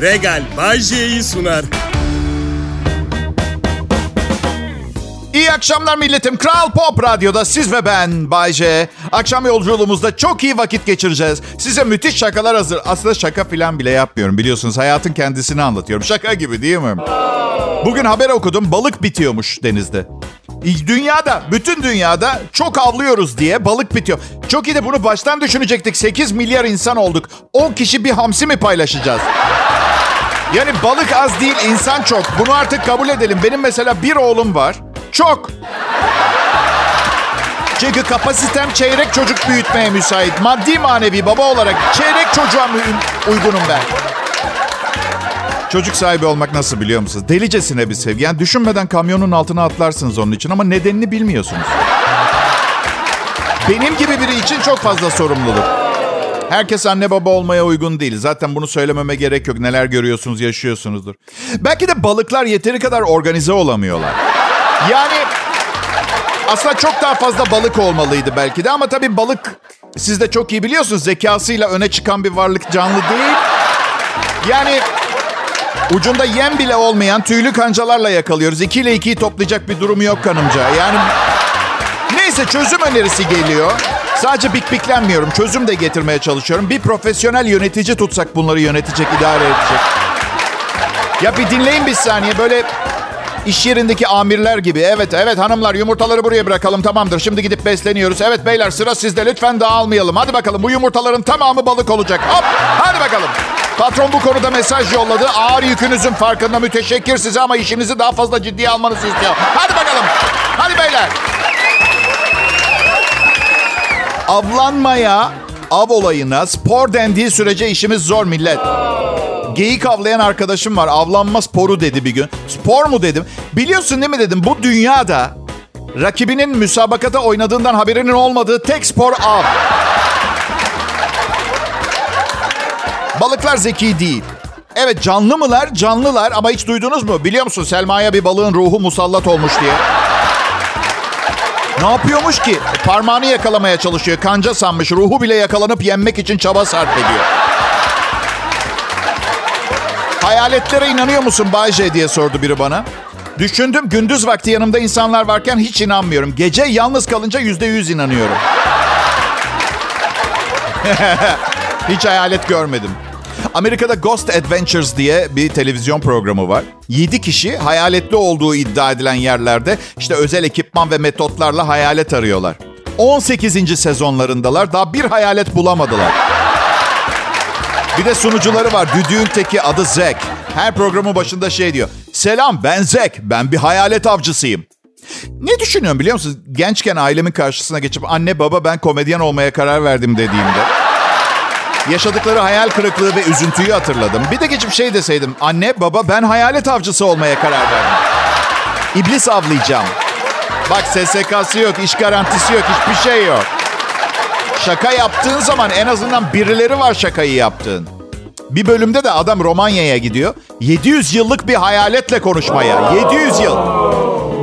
Regal Bay J'yi sunar. İyi akşamlar milletim. Kral Pop Radyo'da siz ve ben Bay J. Akşam yolculuğumuzda çok iyi vakit geçireceğiz. Size müthiş şakalar hazır. Aslında şaka falan bile yapmıyorum biliyorsunuz. Hayatın kendisini anlatıyorum. Şaka gibi değil mi? Bugün haber okudum. Balık bitiyormuş denizde. Dünyada, bütün dünyada çok avlıyoruz diye balık bitiyor. Çok iyi de bunu baştan düşünecektik. 8 milyar insan olduk. 10 kişi bir hamsi mi paylaşacağız? Yani balık az değil, insan çok. Bunu artık kabul edelim. Benim mesela bir oğlum var. Çok. Çünkü kapasitem çeyrek çocuk büyütmeye müsait. Maddi manevi baba olarak çeyrek çocuğa uygunum ben. Çocuk sahibi olmak nasıl biliyor musunuz? Delicesine bir sevgi. Yani düşünmeden kamyonun altına atlarsınız onun için ama nedenini bilmiyorsunuz. Benim gibi biri için çok fazla sorumluluk. Herkes anne baba olmaya uygun değil. Zaten bunu söylememe gerek yok. Neler görüyorsunuz, yaşıyorsunuzdur. Belki de balıklar yeteri kadar organize olamıyorlar. Yani aslında çok daha fazla balık olmalıydı belki de ama tabii balık siz de çok iyi biliyorsunuz zekasıyla öne çıkan bir varlık canlı değil. Yani ucunda yem bile olmayan tüylü kancalarla yakalıyoruz. 2 ile 2'yi toplayacak bir durumu yok kanımca. Yani neyse çözüm önerisi geliyor. Sadece bikbiklenmiyorum. Çözüm de getirmeye çalışıyorum. Bir profesyonel yönetici tutsak bunları yönetecek, idare edecek. Ya bir dinleyin bir saniye. Böyle İş yerindeki amirler gibi. Evet, evet hanımlar yumurtaları buraya bırakalım tamamdır. Şimdi gidip besleniyoruz. Evet beyler sıra sizde lütfen dağılmayalım. Hadi bakalım bu yumurtaların tamamı balık olacak. Hop hadi bakalım. Patron bu konuda mesaj yolladı. Ağır yükünüzün farkında müteşekkir size ama işinizi daha fazla ciddiye almanızı istiyor. Hadi bakalım. Hadi beyler. Avlanmaya, av olayına, spor dendiği sürece işimiz zor millet. Geyik avlayan arkadaşım var. Avlanma sporu dedi bir gün. Spor mu dedim. Biliyorsun değil mi dedim. Bu dünyada rakibinin müsabakada oynadığından haberinin olmadığı tek spor av. Balıklar zeki değil. Evet canlı mılar? Canlılar ama hiç duydunuz mu? Biliyor musun Selma'ya bir balığın ruhu musallat olmuş diye. Ne yapıyormuş ki? Parmağını yakalamaya çalışıyor. Kanca sanmış. Ruhu bile yakalanıp yenmek için çaba sarf ediyor. Hayaletlere inanıyor musun Bayce diye sordu biri bana. Düşündüm gündüz vakti yanımda insanlar varken hiç inanmıyorum. Gece yalnız kalınca yüzde yüz inanıyorum. hiç hayalet görmedim. Amerika'da Ghost Adventures diye bir televizyon programı var. 7 kişi hayaletli olduğu iddia edilen yerlerde işte özel ekipman ve metotlarla hayalet arıyorlar. 18. sezonlarındalar. Daha bir hayalet bulamadılar. Bir de sunucuları var. Düdüğün teki adı Zek. Her programın başında şey diyor. Selam ben Zek. Ben bir hayalet avcısıyım. Ne düşünüyorum biliyor musunuz? Gençken ailemin karşısına geçip anne baba ben komedyen olmaya karar verdim dediğimde. Yaşadıkları hayal kırıklığı ve üzüntüyü hatırladım. Bir de geçip şey deseydim. Anne baba ben hayalet avcısı olmaya karar verdim. İblis avlayacağım. Bak SSK'sı yok, iş garantisi yok, hiçbir şey yok. Şaka yaptığın zaman en azından birileri var şakayı yaptığın. Bir bölümde de adam Romanya'ya gidiyor. 700 yıllık bir hayaletle konuşmaya. 700 yıl.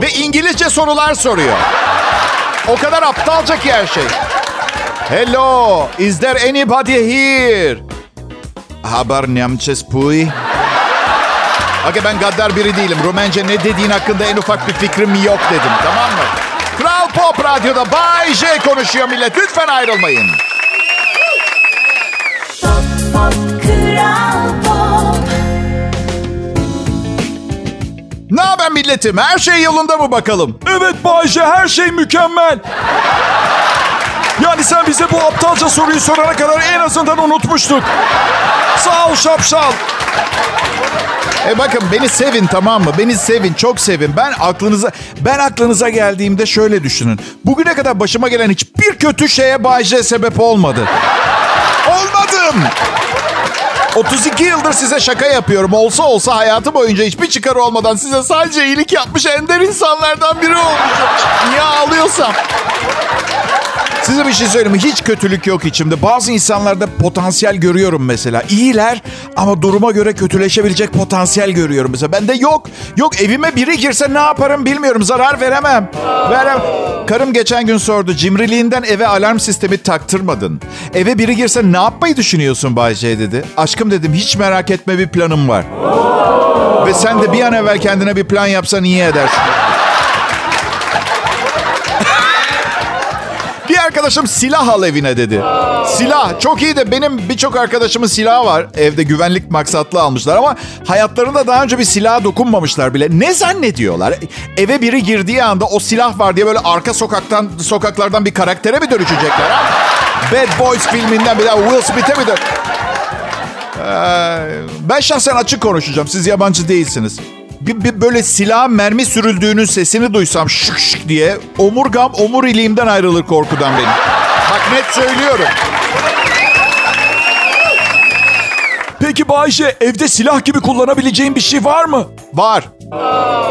Ve İngilizce sorular soruyor. O kadar aptalca ki her şey. Hello, is there anybody here? Haber Nemces Puy. Okey ben gaddar biri değilim. Rumence ne dediğin hakkında en ufak bir fikrim yok dedim. Tamam mı? Kral Pop Radyo'da Bay J konuşuyor millet. Lütfen ayrılmayın. Pop, pop, Kral Pop. Ne haber milletim? Her şey yolunda mı bakalım? Evet Bayce her şey mükemmel. Yani sen bize bu aptalca soruyu sorana kadar en azından unutmuştuk. Sağ ol şapşal. E bakın beni sevin tamam mı? Beni sevin, çok sevin. Ben aklınıza ben aklınıza geldiğimde şöyle düşünün. Bugüne kadar başıma gelen hiçbir kötü şeye Bay J sebep olmadı. Olmadım. 32 yıldır size şaka yapıyorum. Olsa olsa hayatı boyunca hiçbir çıkarı olmadan size sadece iyilik yapmış ender insanlardan biri olmuşum. Niye ağlıyorsam? Size bir şey söyleyeyim? Hiç kötülük yok içimde. Bazı insanlarda potansiyel görüyorum mesela. İyiler ama duruma göre kötüleşebilecek potansiyel görüyorum mesela. Bende yok. Yok evime biri girse ne yaparım bilmiyorum. Zarar veremem. Verem. Karım geçen gün sordu. Cimriliğinden eve alarm sistemi taktırmadın. Eve biri girse ne yapmayı düşünüyorsun Bayce dedi. Aşkım dedim hiç merak etme bir planım var. Ve sen de bir an evvel kendine bir plan yapsan iyi edersin. Bir arkadaşım silah al evine dedi. Silah çok iyi de benim birçok arkadaşımın silahı var. Evde güvenlik maksatlı almışlar ama hayatlarında daha önce bir silaha dokunmamışlar bile. Ne zannediyorlar? Eve biri girdiği anda o silah var diye böyle arka sokaktan sokaklardan bir karaktere mi dönüşecekler? Bad Boys filminden bir daha Will Smith'e mi dön? Ben şahsen açık konuşacağım. Siz yabancı değilsiniz. Bir, bir böyle silah mermi sürüldüğünün sesini duysam şık şık diye omurgam omuriliğimden ayrılır korkudan benim. Bak net söylüyorum. Peki Bayşe evde silah gibi kullanabileceğin bir şey var mı? Var.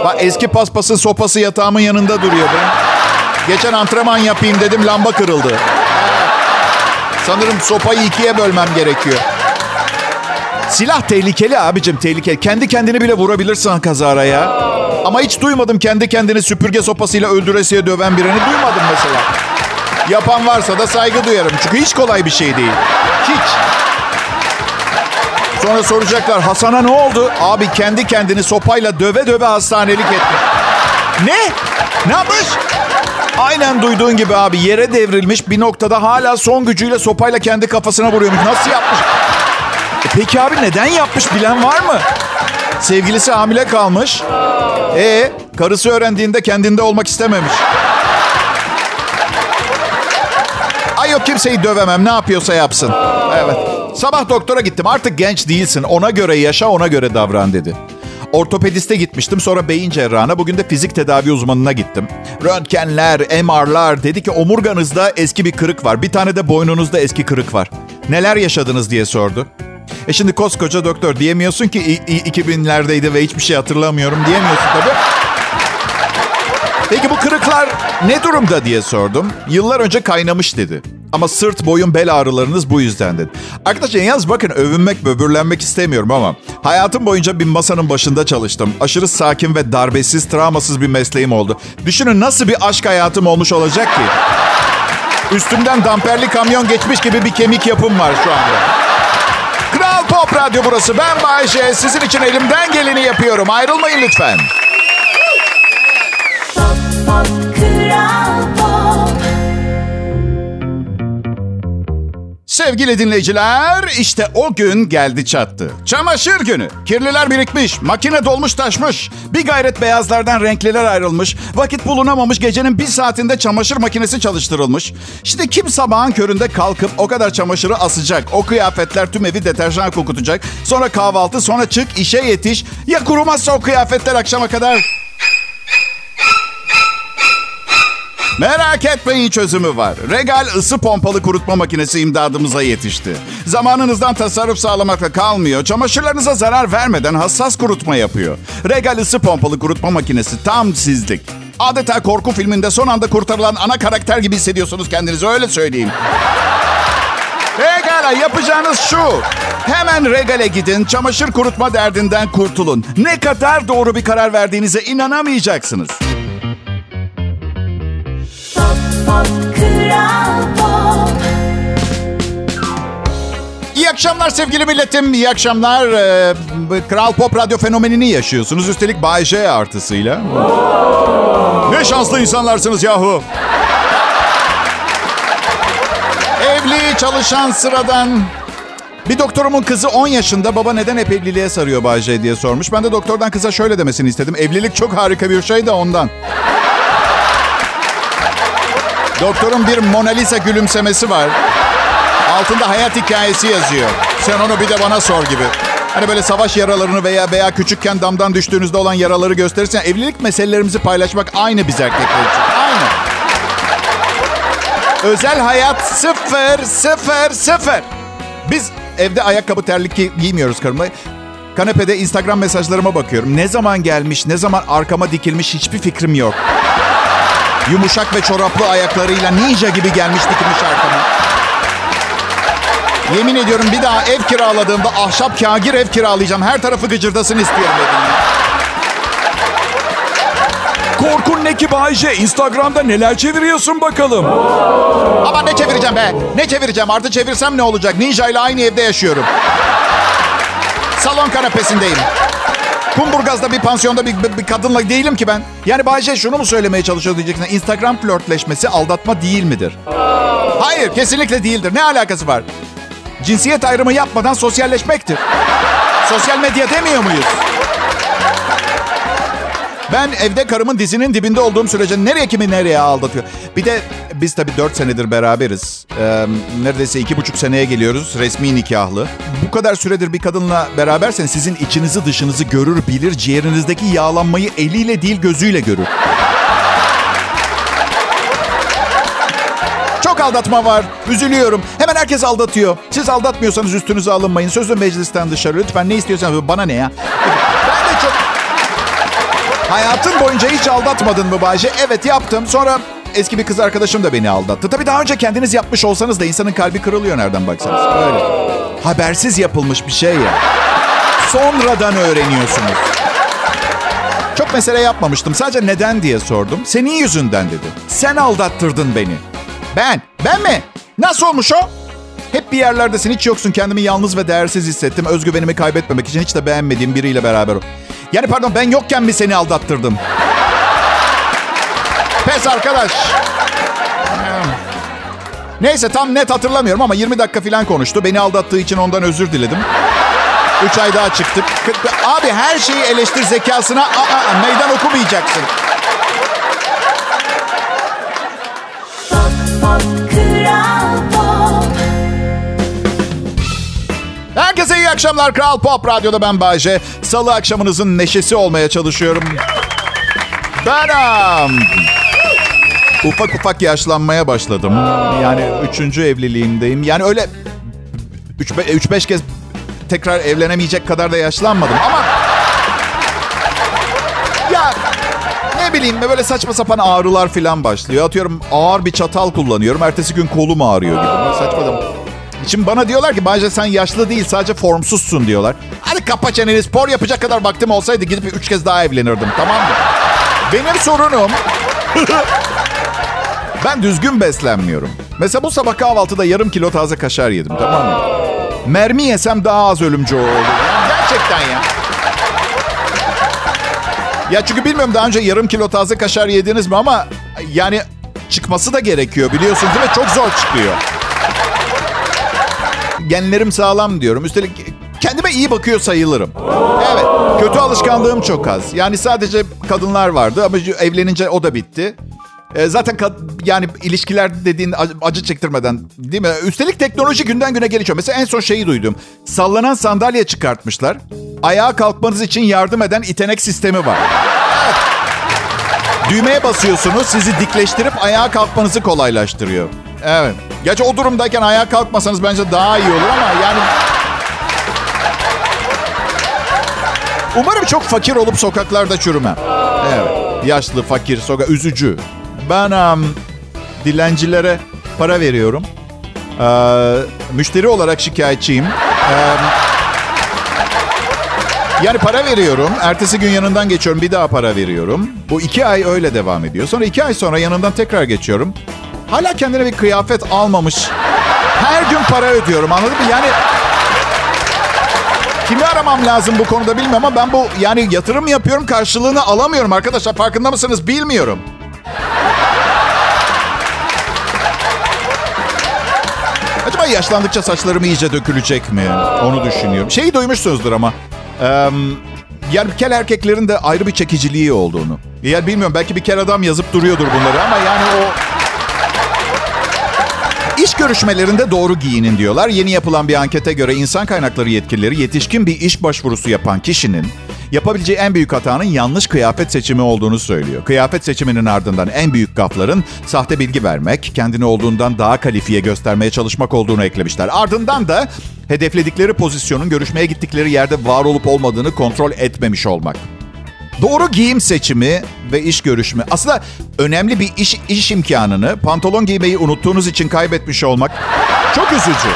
Bak eski paspasın sopası yatağımın yanında duruyor benim. Geçen antrenman yapayım dedim lamba kırıldı. Sanırım sopayı ikiye bölmem gerekiyor. Silah tehlikeli abicim tehlikeli. Kendi kendini bile vurabilirsin kazara ya. Ama hiç duymadım kendi kendini süpürge sopasıyla öldüresiye döven birini duymadım mesela. Yapan varsa da saygı duyarım. Çünkü hiç kolay bir şey değil. Hiç. Sonra soracaklar Hasan'a ne oldu? Abi kendi kendini sopayla döve döve hastanelik etti. Ne? Ne yapmış? Aynen duyduğun gibi abi yere devrilmiş bir noktada hala son gücüyle sopayla kendi kafasına vuruyormuş. Nasıl yapmış? E peki abi neden yapmış bilen var mı? Sevgilisi hamile kalmış. E karısı öğrendiğinde kendinde olmak istememiş. Ay yok kimseyi dövemem ne yapıyorsa yapsın. Evet. Sabah doktora gittim artık genç değilsin ona göre yaşa ona göre davran dedi. Ortopediste gitmiştim sonra beyin cerrahına bugün de fizik tedavi uzmanına gittim. Röntgenler, MR'lar dedi ki omurganızda eski bir kırık var. Bir tane de boynunuzda eski kırık var. Neler yaşadınız diye sordu. E şimdi koskoca doktor diyemiyorsun ki i- i- 2000'lerdeydi ve hiçbir şey hatırlamıyorum diyemiyorsun tabii. Peki bu kırıklar ne durumda diye sordum. Yıllar önce kaynamış dedi. Ama sırt, boyun, bel ağrılarınız bu yüzden dedi. Arkadaşlar yalnız bakın övünmek, böbürlenmek istemiyorum ama hayatım boyunca bir masanın başında çalıştım. Aşırı sakin ve darbesiz, travmasız bir mesleğim oldu. Düşünün nasıl bir aşk hayatım olmuş olacak ki? Üstümden damperli kamyon geçmiş gibi bir kemik yapım var şu anda. Pop Radyo burası. Ben Bayşe. Sizin için elimden geleni yapıyorum. Ayrılmayın lütfen. Sevgili dinleyiciler, işte o gün geldi çattı. Çamaşır günü. Kirliler birikmiş, makine dolmuş taşmış. Bir gayret beyazlardan renkliler ayrılmış. Vakit bulunamamış, gecenin bir saatinde çamaşır makinesi çalıştırılmış. Şimdi kim sabahın köründe kalkıp o kadar çamaşırı asacak? O kıyafetler tüm evi deterjan kokutacak. Sonra kahvaltı, sonra çık, işe yetiş. Ya kurumazsa o kıyafetler akşama kadar... Merak etmeyin çözümü var. Regal ısı pompalı kurutma makinesi imdadımıza yetişti. Zamanınızdan tasarruf sağlamakla kalmıyor. Çamaşırlarınıza zarar vermeden hassas kurutma yapıyor. Regal ısı pompalı kurutma makinesi tam sizlik. Adeta korku filminde son anda kurtarılan ana karakter gibi hissediyorsunuz kendinizi öyle söyleyeyim. Pekala yapacağınız şu. Hemen Regal'e gidin, çamaşır kurutma derdinden kurtulun. Ne kadar doğru bir karar verdiğinize inanamayacaksınız. İyi akşamlar sevgili milletim. İyi akşamlar. Ee, Kral Pop Radyo fenomenini yaşıyorsunuz. Üstelik Bay J artısıyla. Ne şanslı insanlarsınız yahu. Evli, çalışan, sıradan. Bir doktorumun kızı 10 yaşında baba neden hep evliliğe sarıyor Bay J diye sormuş. Ben de doktordan kıza şöyle demesini istedim. Evlilik çok harika bir şey de ondan. Doktorun bir Mona Lisa gülümsemesi var. Altında hayat hikayesi yazıyor. Sen onu bir de bana sor gibi. Hani böyle savaş yaralarını veya veya küçükken damdan düştüğünüzde olan yaraları gösterirsen evlilik meselelerimizi paylaşmak aynı biz erkekler için. Aynı. Özel hayat sıfır, sıfır, sıfır. Biz evde ayakkabı terlik gi- giymiyoruz karımla. Kanepede Instagram mesajlarıma bakıyorum. Ne zaman gelmiş, ne zaman arkama dikilmiş hiçbir fikrim yok. Yumuşak ve çoraplı ayaklarıyla ninja gibi gelmiş dikilmiş arkama. Yemin ediyorum bir daha ev kiraladığımda ahşap kagir ev kiralayacağım. Her tarafı gıcırdasın istiyorum dedim. Korkun ne ki Bayce? Instagram'da neler çeviriyorsun bakalım? Ama ne çevireceğim be? Ne çevireceğim? Artı çevirsem ne olacak? Ninja ile aynı evde yaşıyorum. Salon kanepesindeyim. Kumburgaz'da bir pansiyonda bir, bir, bir kadınla değilim ki ben. Yani Bayce şunu mu söylemeye çalışıyor diyeceksin. Instagram flörtleşmesi aldatma değil midir? Hayır kesinlikle değildir. Ne alakası var? Cinsiyet ayrımı yapmadan sosyalleşmektir. Sosyal medya demiyor muyuz? Ben evde karımın dizinin dibinde olduğum sürece nereye kimi nereye aldatıyor. Bir de biz tabii 4 senedir beraberiz. Ee, neredeyse iki buçuk seneye geliyoruz resmi nikahlı. Bu kadar süredir bir kadınla berabersen sizin içinizi dışınızı görür bilir. Ciğerinizdeki yağlanmayı eliyle değil gözüyle görür. Çok aldatma var. Üzülüyorum. Hemen herkes aldatıyor. Siz aldatmıyorsanız üstünüze alınmayın. Sözün meclisten dışarı. Lütfen ne istiyorsanız. Bana ne ya? Hayatın boyunca hiç aldatmadın mı Bayce? Evet yaptım. Sonra eski bir kız arkadaşım da beni aldattı. Tabii daha önce kendiniz yapmış olsanız da insanın kalbi kırılıyor nereden baksanız. Öyle. Habersiz yapılmış bir şey ya. Sonradan öğreniyorsunuz. Çok mesele yapmamıştım. Sadece neden diye sordum. Senin yüzünden dedi. Sen aldattırdın beni. Ben? Ben mi? Nasıl olmuş o? Hep bir yerlerdesin, hiç yoksun. Kendimi yalnız ve değersiz hissettim. Özgüvenimi kaybetmemek için hiç de beğenmediğim biriyle beraber. Yani pardon ben yokken mi seni aldattırdım? Pes arkadaş. Neyse tam net hatırlamıyorum ama 20 dakika falan konuştu. Beni aldattığı için ondan özür diledim. 3 ay daha çıktık. Abi her şeyi eleştir zekasına. Aa, meydan okumayacaksın. Herkese iyi akşamlar. Kral Pop Radyo'da ben Bayce. Salı akşamınızın neşesi olmaya çalışıyorum. Benim. Ufak ufak yaşlanmaya başladım. Yani üçüncü evliliğimdeyim. Yani öyle 3-5 kez tekrar evlenemeyecek kadar da yaşlanmadım. Ama ya ne bileyim böyle saçma sapan ağrılar falan başlıyor. Atıyorum ağır bir çatal kullanıyorum. Ertesi gün kolum ağrıyor gibi. Böyle saçma sapan. Şimdi bana diyorlar ki bence sen yaşlı değil sadece formsuzsun diyorlar. Hadi kapa çeneni spor yapacak kadar vaktim olsaydı gidip üç kez daha evlenirdim tamam mı? Benim sorunum ben düzgün beslenmiyorum. Mesela bu sabah kahvaltıda yarım kilo taze kaşar yedim tamam mı? Mermi yesem daha az ölümcü olur. Gerçekten ya. Ya çünkü bilmiyorum daha önce yarım kilo taze kaşar yediniz mi ama yani çıkması da gerekiyor biliyorsunuz değil mi? Çok zor çıkıyor. Genlerim sağlam diyorum. Üstelik kendime iyi bakıyor sayılırım. Evet. Kötü alışkanlığım çok az. Yani sadece kadınlar vardı ama evlenince o da bitti. E, zaten yani ilişkiler dediğin acı, acı çektirmeden değil mi? Üstelik teknoloji günden güne gelişiyor. Mesela en son şeyi duydum. Sallanan sandalye çıkartmışlar. Ayağa kalkmanız için yardım eden itenek sistemi var. Evet. Düğmeye basıyorsunuz sizi dikleştirip ayağa kalkmanızı kolaylaştırıyor. Evet. Gerçi o durumdayken ayağa kalkmasanız bence daha iyi olur ama yani... Umarım çok fakir olup sokaklarda çürümem. Evet. Yaşlı, fakir, sokak, üzücü. Ben um, dilencilere para veriyorum. Ee, müşteri olarak şikayetçiyim. Ee, yani para veriyorum. Ertesi gün yanından geçiyorum. Bir daha para veriyorum. Bu iki ay öyle devam ediyor. Sonra iki ay sonra yanından tekrar geçiyorum. Hala kendine bir kıyafet almamış. Her gün para ödüyorum anladın mı? Yani kimi aramam lazım bu konuda bilmiyorum ama ben bu yani yatırım yapıyorum karşılığını alamıyorum arkadaşlar. Farkında mısınız bilmiyorum. Acaba yaşlandıkça saçlarım iyice dökülecek mi? Onu düşünüyorum. Şeyi duymuşsunuzdur ama. Yani bir kere erkeklerin de ayrı bir çekiciliği olduğunu. Yani bilmiyorum belki bir kere adam yazıp duruyordur bunları ama yani o... İş görüşmelerinde doğru giyinin diyorlar. Yeni yapılan bir ankete göre insan kaynakları yetkilileri yetişkin bir iş başvurusu yapan kişinin yapabileceği en büyük hatanın yanlış kıyafet seçimi olduğunu söylüyor. Kıyafet seçiminin ardından en büyük gafların sahte bilgi vermek, kendini olduğundan daha kalifiye göstermeye çalışmak olduğunu eklemişler. Ardından da hedefledikleri pozisyonun görüşmeye gittikleri yerde var olup olmadığını kontrol etmemiş olmak. Doğru giyim seçimi ve iş görüşme. Aslında önemli bir iş, iş imkanını pantolon giymeyi unuttuğunuz için kaybetmiş olmak çok üzücü.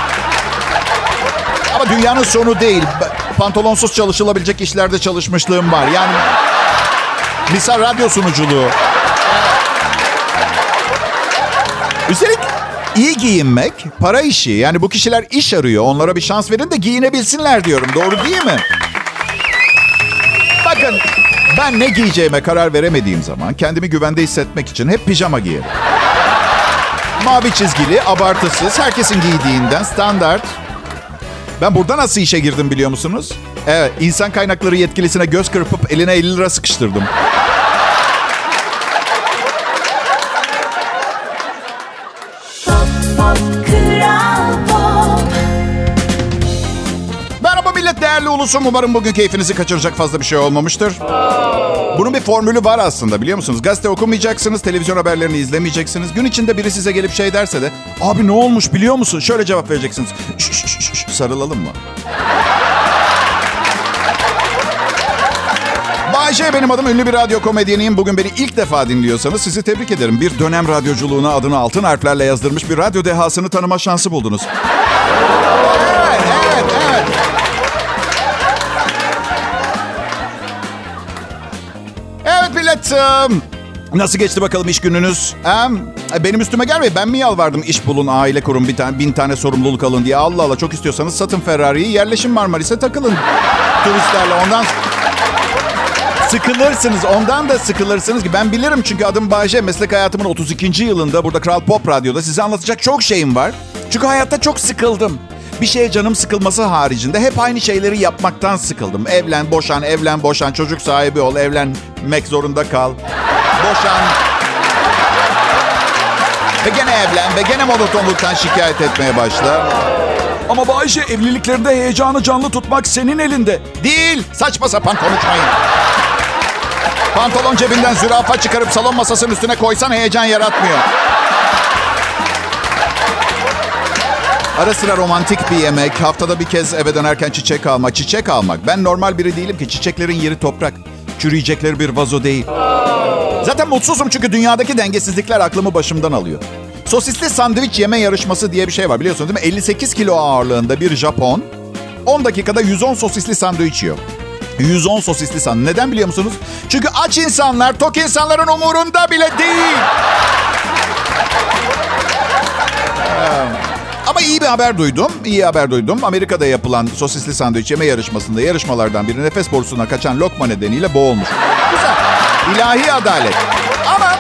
Ama dünyanın sonu değil. Pantolonsuz çalışılabilecek işlerde çalışmışlığım var. Yani misal radyo sunuculuğu. Üstelik iyi giyinmek para işi. Yani bu kişiler iş arıyor. Onlara bir şans verin de giyinebilsinler diyorum. Doğru değil mi? Bakın ben ne giyeceğime karar veremediğim zaman kendimi güvende hissetmek için hep pijama giyerim. Mavi çizgili, abartısız, herkesin giydiğinden standart. Ben burada nasıl işe girdim biliyor musunuz? Evet, insan kaynakları yetkilisine göz kırpıp eline 50 lira sıkıştırdım. Değerli ulusum. Umarım bugün keyfinizi kaçıracak fazla bir şey olmamıştır. Bunun bir formülü var aslında biliyor musunuz? Gazete okumayacaksınız, televizyon haberlerini izlemeyeceksiniz. Gün içinde biri size gelip şey derse de... Abi ne olmuş biliyor musun? Şöyle cevap vereceksiniz. Şş, şş, şş, sarılalım mı? Bayce benim adım ünlü bir radyo komedyeniyim. Bugün beni ilk defa dinliyorsanız sizi tebrik ederim. Bir dönem radyoculuğuna adını altın harflerle yazdırmış bir radyo dehasını tanıma şansı buldunuz. Evet, evet, evet. Millet. Nasıl geçti bakalım iş gününüz? Em, benim üstüme gelmeyin. Ben mi yalvardım iş bulun, aile kurun, bir tane, bin tane sorumluluk alın diye. Allah Allah çok istiyorsanız satın Ferrari'yi, yerleşin Marmaris'e takılın. Turistlerle ondan... Sıkılırsınız. Ondan da sıkılırsınız ki ben bilirim çünkü adım Bayce. Meslek hayatımın 32. yılında burada Kral Pop Radyo'da size anlatacak çok şeyim var. Çünkü hayatta çok sıkıldım. Bir şeye canım sıkılması haricinde hep aynı şeyleri yapmaktan sıkıldım. Evlen, boşan, evlen, boşan, çocuk sahibi ol, evlenmek zorunda kal. Boşan. Ve gene evlen ve gene monotonluktan şikayet etmeye başla. Ama Bayşe evliliklerinde heyecanı canlı tutmak senin elinde. Değil. Saçma sapan konuşmayın. Pantolon cebinden zürafa çıkarıp salon masasının üstüne koysan heyecan yaratmıyor. Ara sıra romantik bir yemek, haftada bir kez eve dönerken çiçek almak. Çiçek almak. Ben normal biri değilim ki. Çiçeklerin yeri toprak. Çürüyecekleri bir vazo değil. Zaten mutsuzum çünkü dünyadaki dengesizlikler aklımı başımdan alıyor. Sosisli sandviç yeme yarışması diye bir şey var biliyorsunuz değil mi? 58 kilo ağırlığında bir Japon 10 dakikada 110 sosisli sandviç yiyor. 110 sosisli sandviç. Neden biliyor musunuz? Çünkü aç insanlar tok insanların umurunda bile değil. Ama iyi bir haber duydum. İyi haber duydum. Amerika'da yapılan sosisli sandviç yeme yarışmasında yarışmalardan biri nefes borusuna kaçan lokma nedeniyle boğulmuş. Güzel. İlahi adalet. Ama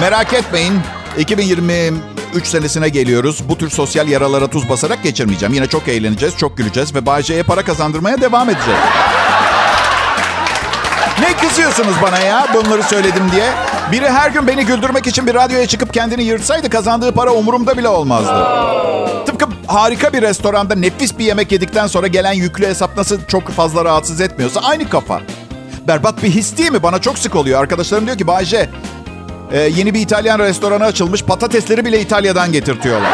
merak etmeyin. 2023 senesine geliyoruz. Bu tür sosyal yaralara tuz basarak geçirmeyeceğim. Yine çok eğleneceğiz, çok güleceğiz ve Bayce'ye para kazandırmaya devam edeceğiz. Ne kızıyorsunuz bana ya bunları söyledim diye? Biri her gün beni güldürmek için bir radyoya çıkıp kendini yırtsaydı kazandığı para umurumda bile olmazdı. Tıpkı harika bir restoranda nefis bir yemek yedikten sonra gelen yüklü hesap nasıl çok fazla rahatsız etmiyorsa aynı kafa. Berbat bir his değil mi? Bana çok sık oluyor. Arkadaşlarım diyor ki Bayce e, yeni bir İtalyan restoranı açılmış patatesleri bile İtalya'dan getirtiyorlar.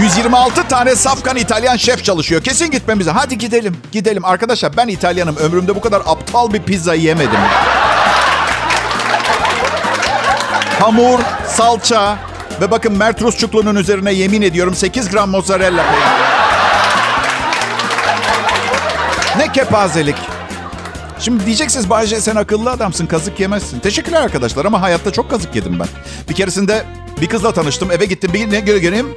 126 tane safkan İtalyan şef çalışıyor. Kesin gitmemize. Hadi gidelim. Gidelim. Arkadaşlar ben İtalyanım. Ömrümde bu kadar aptal bir pizza yemedim. Hamur, salça ve bakın Mert Rusçuklu'nun üzerine yemin ediyorum 8 gram mozzarella peyniri. Ne kepazelik. Şimdi diyeceksiniz Bayce sen akıllı adamsın kazık yemezsin. Teşekkürler arkadaşlar ama hayatta çok kazık yedim ben. Bir keresinde bir kızla tanıştım eve gittim bir ne göreyim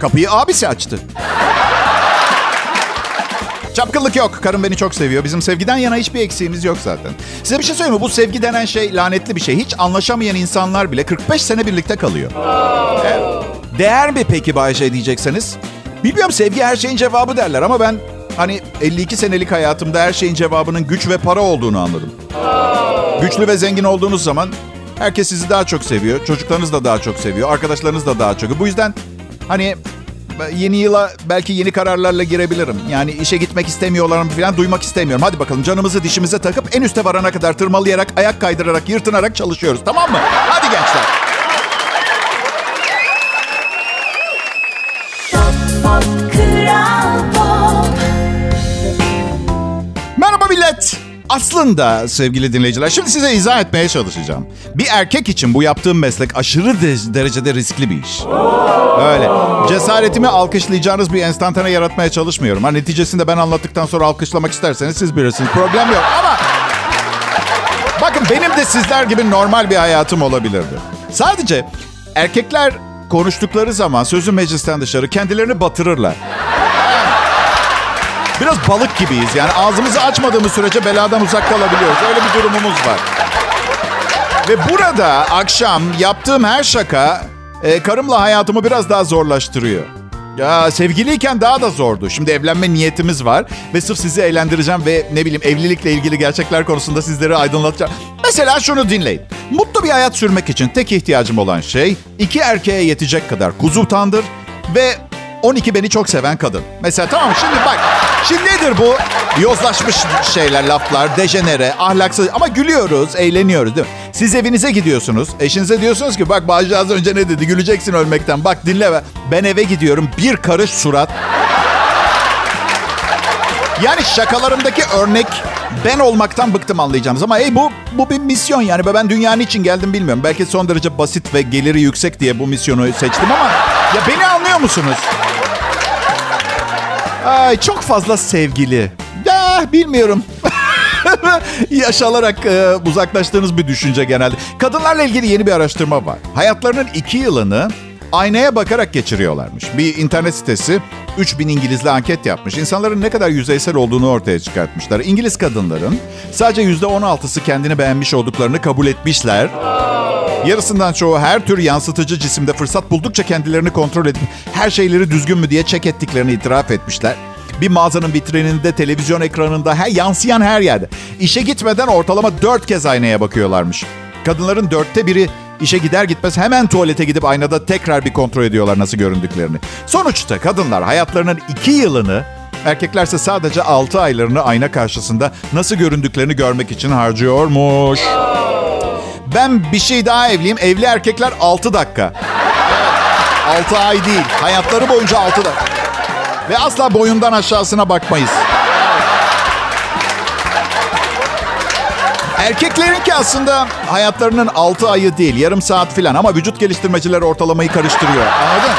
kapıyı abisi açtı. Çapkınlık yok. Karım beni çok seviyor. Bizim sevgiden yana hiçbir eksiğimiz yok zaten. Size bir şey söyleyeyim mi? Bu sevgi denen şey lanetli bir şey. Hiç anlaşamayan insanlar bile 45 sene birlikte kalıyor. Evet. Değer mi peki Bayşe diyecekseniz? Bilmiyorum sevgi her şeyin cevabı derler ama ben hani 52 senelik hayatımda her şeyin cevabının güç ve para olduğunu anladım. Güçlü ve zengin olduğunuz zaman herkes sizi daha çok seviyor. Çocuklarınız da daha çok seviyor. Arkadaşlarınız da daha çok. Bu yüzden hani yeni yıla belki yeni kararlarla girebilirim. Yani işe gitmek istemiyorlar falan duymak istemiyorum. Hadi bakalım canımızı dişimize takıp en üste varana kadar tırmalayarak, ayak kaydırarak, yırtınarak çalışıyoruz. Tamam mı? Hadi gençler. Kral Pop Aslında sevgili dinleyiciler şimdi size izah etmeye çalışacağım. Bir erkek için bu yaptığım meslek aşırı de- derecede riskli bir iş. Öyle. Cesaretimi alkışlayacağınız bir enstantane yaratmaya çalışmıyorum. Ha, neticesinde ben anlattıktan sonra alkışlamak isterseniz siz bilirsiniz. Problem yok ama... Bakın benim de sizler gibi normal bir hayatım olabilirdi. Sadece erkekler konuştukları zaman sözü meclisten dışarı kendilerini batırırlar. Biraz balık gibiyiz. Yani ağzımızı açmadığımız sürece beladan uzak kalabiliyoruz. Öyle bir durumumuz var. Ve burada akşam yaptığım her şaka e, karımla hayatımı biraz daha zorlaştırıyor. Ya sevgiliyken daha da zordu. Şimdi evlenme niyetimiz var ve sırf sizi eğlendireceğim ve ne bileyim evlilikle ilgili gerçekler konusunda sizleri aydınlatacağım. Mesela şunu dinleyin. Mutlu bir hayat sürmek için tek ihtiyacım olan şey iki erkeğe yetecek kadar kuzu tandır ve 12 beni çok seven kadın. Mesela tamam şimdi bak. Şimdi nedir bu? Yozlaşmış şeyler, laflar, dejenere, ahlaksız. Ama gülüyoruz, eğleniyoruz değil mi? Siz evinize gidiyorsunuz. Eşinize diyorsunuz ki bak Bağcı az önce ne dedi? Güleceksin ölmekten. Bak dinle. be. Ben eve gidiyorum. Bir karış surat. Yani şakalarımdaki örnek ben olmaktan bıktım anlayacağınız. Ama hey bu, bu bir misyon yani. Ben dünyanın için geldim bilmiyorum. Belki son derece basit ve geliri yüksek diye bu misyonu seçtim ama... Ya beni anlıyor musunuz? Ay çok fazla sevgili. Ya bilmiyorum. Yaşalarak e, uzaklaştığınız bir düşünce genelde. Kadınlarla ilgili yeni bir araştırma var. Hayatlarının iki yılını aynaya bakarak geçiriyorlarmış. Bir internet sitesi 3000 İngilizle anket yapmış. İnsanların ne kadar yüzeysel olduğunu ortaya çıkartmışlar. İngiliz kadınların sadece %16'sı kendini beğenmiş olduklarını kabul etmişler. Yarısından çoğu her tür yansıtıcı cisimde fırsat buldukça kendilerini kontrol edip her şeyleri düzgün mü diye çek ettiklerini itiraf etmişler. Bir mağazanın vitrininde, televizyon ekranında, her, yansıyan her yerde. İşe gitmeden ortalama dört kez aynaya bakıyorlarmış. Kadınların dörtte biri işe gider gitmez hemen tuvalete gidip aynada tekrar bir kontrol ediyorlar nasıl göründüklerini. Sonuçta kadınlar hayatlarının iki yılını Erkeklerse sadece 6 aylarını ayna karşısında nasıl göründüklerini görmek için harcıyormuş. Ben bir şey daha evliyim. Evli erkekler 6 dakika. 6 ay değil. Hayatları boyunca 6 dakika. Ve asla boyundan aşağısına bakmayız. Erkeklerinki aslında hayatlarının 6 ayı değil, yarım saat filan ama vücut geliştirmeciler ortalamayı karıştırıyor. Anladın?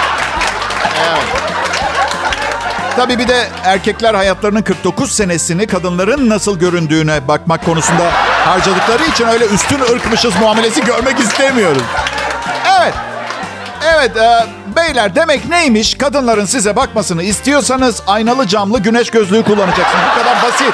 Tabii bir de erkekler hayatlarının 49 senesini kadınların nasıl göründüğüne bakmak konusunda harcadıkları için öyle üstün ırkmışız muamelesi görmek istemiyoruz. Evet. Evet e, beyler demek neymiş? Kadınların size bakmasını istiyorsanız aynalı camlı güneş gözlüğü kullanacaksınız. Bu kadar basit.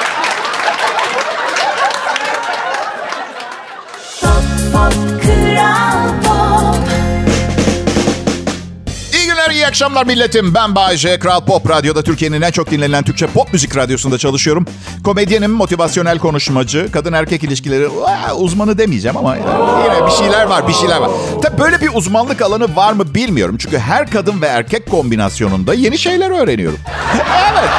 İyi akşamlar milletim. Ben Bayece, Kral Pop Radyo'da Türkiye'nin en çok dinlenen Türkçe pop müzik radyosunda çalışıyorum. Komedyenim, motivasyonel konuşmacı, kadın erkek ilişkileri uzmanı demeyeceğim ama yine bir şeyler var, bir şeyler var. Tabii böyle bir uzmanlık alanı var mı bilmiyorum. Çünkü her kadın ve erkek kombinasyonunda yeni şeyler öğreniyorum. evet.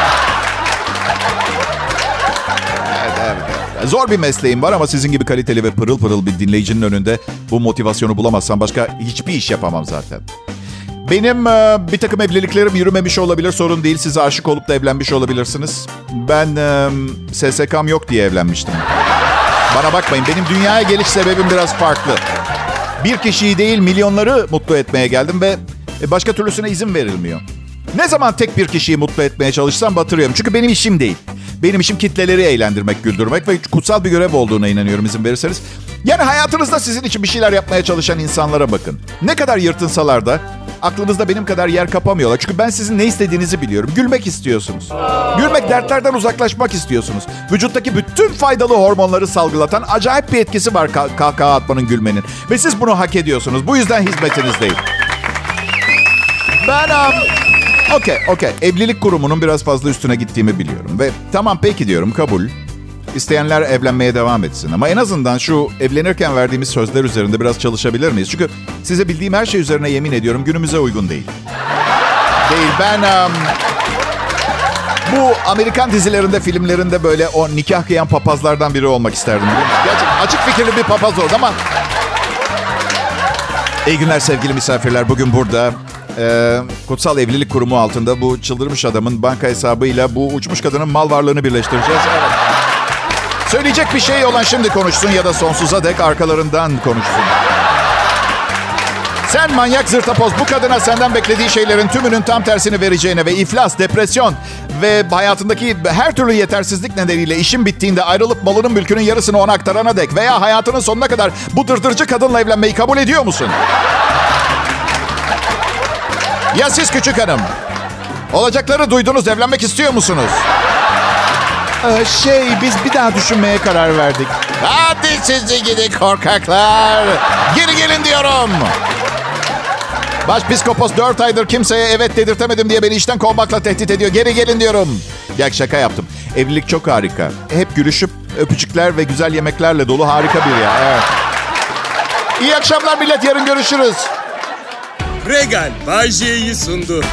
Zor bir mesleğim var ama sizin gibi kaliteli ve pırıl pırıl bir dinleyicinin önünde bu motivasyonu bulamazsam başka hiçbir iş yapamam zaten. Benim e, bir takım evliliklerim yürümemiş olabilir sorun değil. Size aşık olup da evlenmiş olabilirsiniz. Ben e, SSK'm yok diye evlenmiştim. Bana bakmayın benim dünyaya geliş sebebim biraz farklı. Bir kişiyi değil milyonları mutlu etmeye geldim ve e, başka türlüsüne izin verilmiyor. Ne zaman tek bir kişiyi mutlu etmeye çalışsam batırıyorum. Çünkü benim işim değil. Benim işim kitleleri eğlendirmek, güldürmek ve kutsal bir görev olduğuna inanıyorum izin verirseniz. Yani hayatınızda sizin için bir şeyler yapmaya çalışan insanlara bakın. Ne kadar yırtınsalar da aklınızda benim kadar yer kapamıyorlar. Çünkü ben sizin ne istediğinizi biliyorum. Gülmek istiyorsunuz. Gülmek dertlerden uzaklaşmak istiyorsunuz. Vücuttaki bütün faydalı hormonları salgılatan acayip bir etkisi var kah- kahkaha atmanın gülmenin. Ve siz bunu hak ediyorsunuz. Bu yüzden hizmetinizdeyim. Ben... Um, Okey, okey. Evlilik kurumunun biraz fazla üstüne gittiğimi biliyorum. Ve tamam peki diyorum, kabul. İsteyenler evlenmeye devam etsin. Ama en azından şu evlenirken verdiğimiz sözler üzerinde biraz çalışabilir miyiz? Çünkü size bildiğim her şey üzerine yemin ediyorum günümüze uygun değil. Değil. Ben... um, bu Amerikan dizilerinde, filmlerinde böyle o nikah kıyan papazlardan biri olmak isterdim. Gerçekten açık fikirli bir papaz oldu ama... İyi günler sevgili misafirler. Bugün burada e, Kutsal Evlilik Kurumu altında bu çıldırmış adamın banka hesabıyla bu uçmuş kadının mal varlığını birleştireceğiz. Evet. Söyleyecek bir şey olan şimdi konuşsun ya da sonsuza dek arkalarından konuşsun. Sen manyak zırtapoz bu kadına senden beklediği şeylerin tümünün tam tersini vereceğine ve iflas, depresyon ve hayatındaki her türlü yetersizlik nedeniyle işin bittiğinde ayrılıp malının mülkünün yarısını ona aktarana dek veya hayatının sonuna kadar bu dırdırcı kadınla evlenmeyi kabul ediyor musun? Ya siz küçük hanım? Olacakları duydunuz, evlenmek istiyor musunuz? Ee, şey, biz bir daha düşünmeye karar verdik. Hadi sizi gidi korkaklar. Geri gelin diyorum. Başpiskopos 4 aydır kimseye evet dedirtemedim diye beni işten kovmakla tehdit ediyor. Geri gelin diyorum. Ya şaka yaptım. Evlilik çok harika. Hep gülüşüp öpücükler ve güzel yemeklerle dolu harika bir ya. Evet. İyi akşamlar millet. Yarın görüşürüz. Regal Bay J'yi sundu.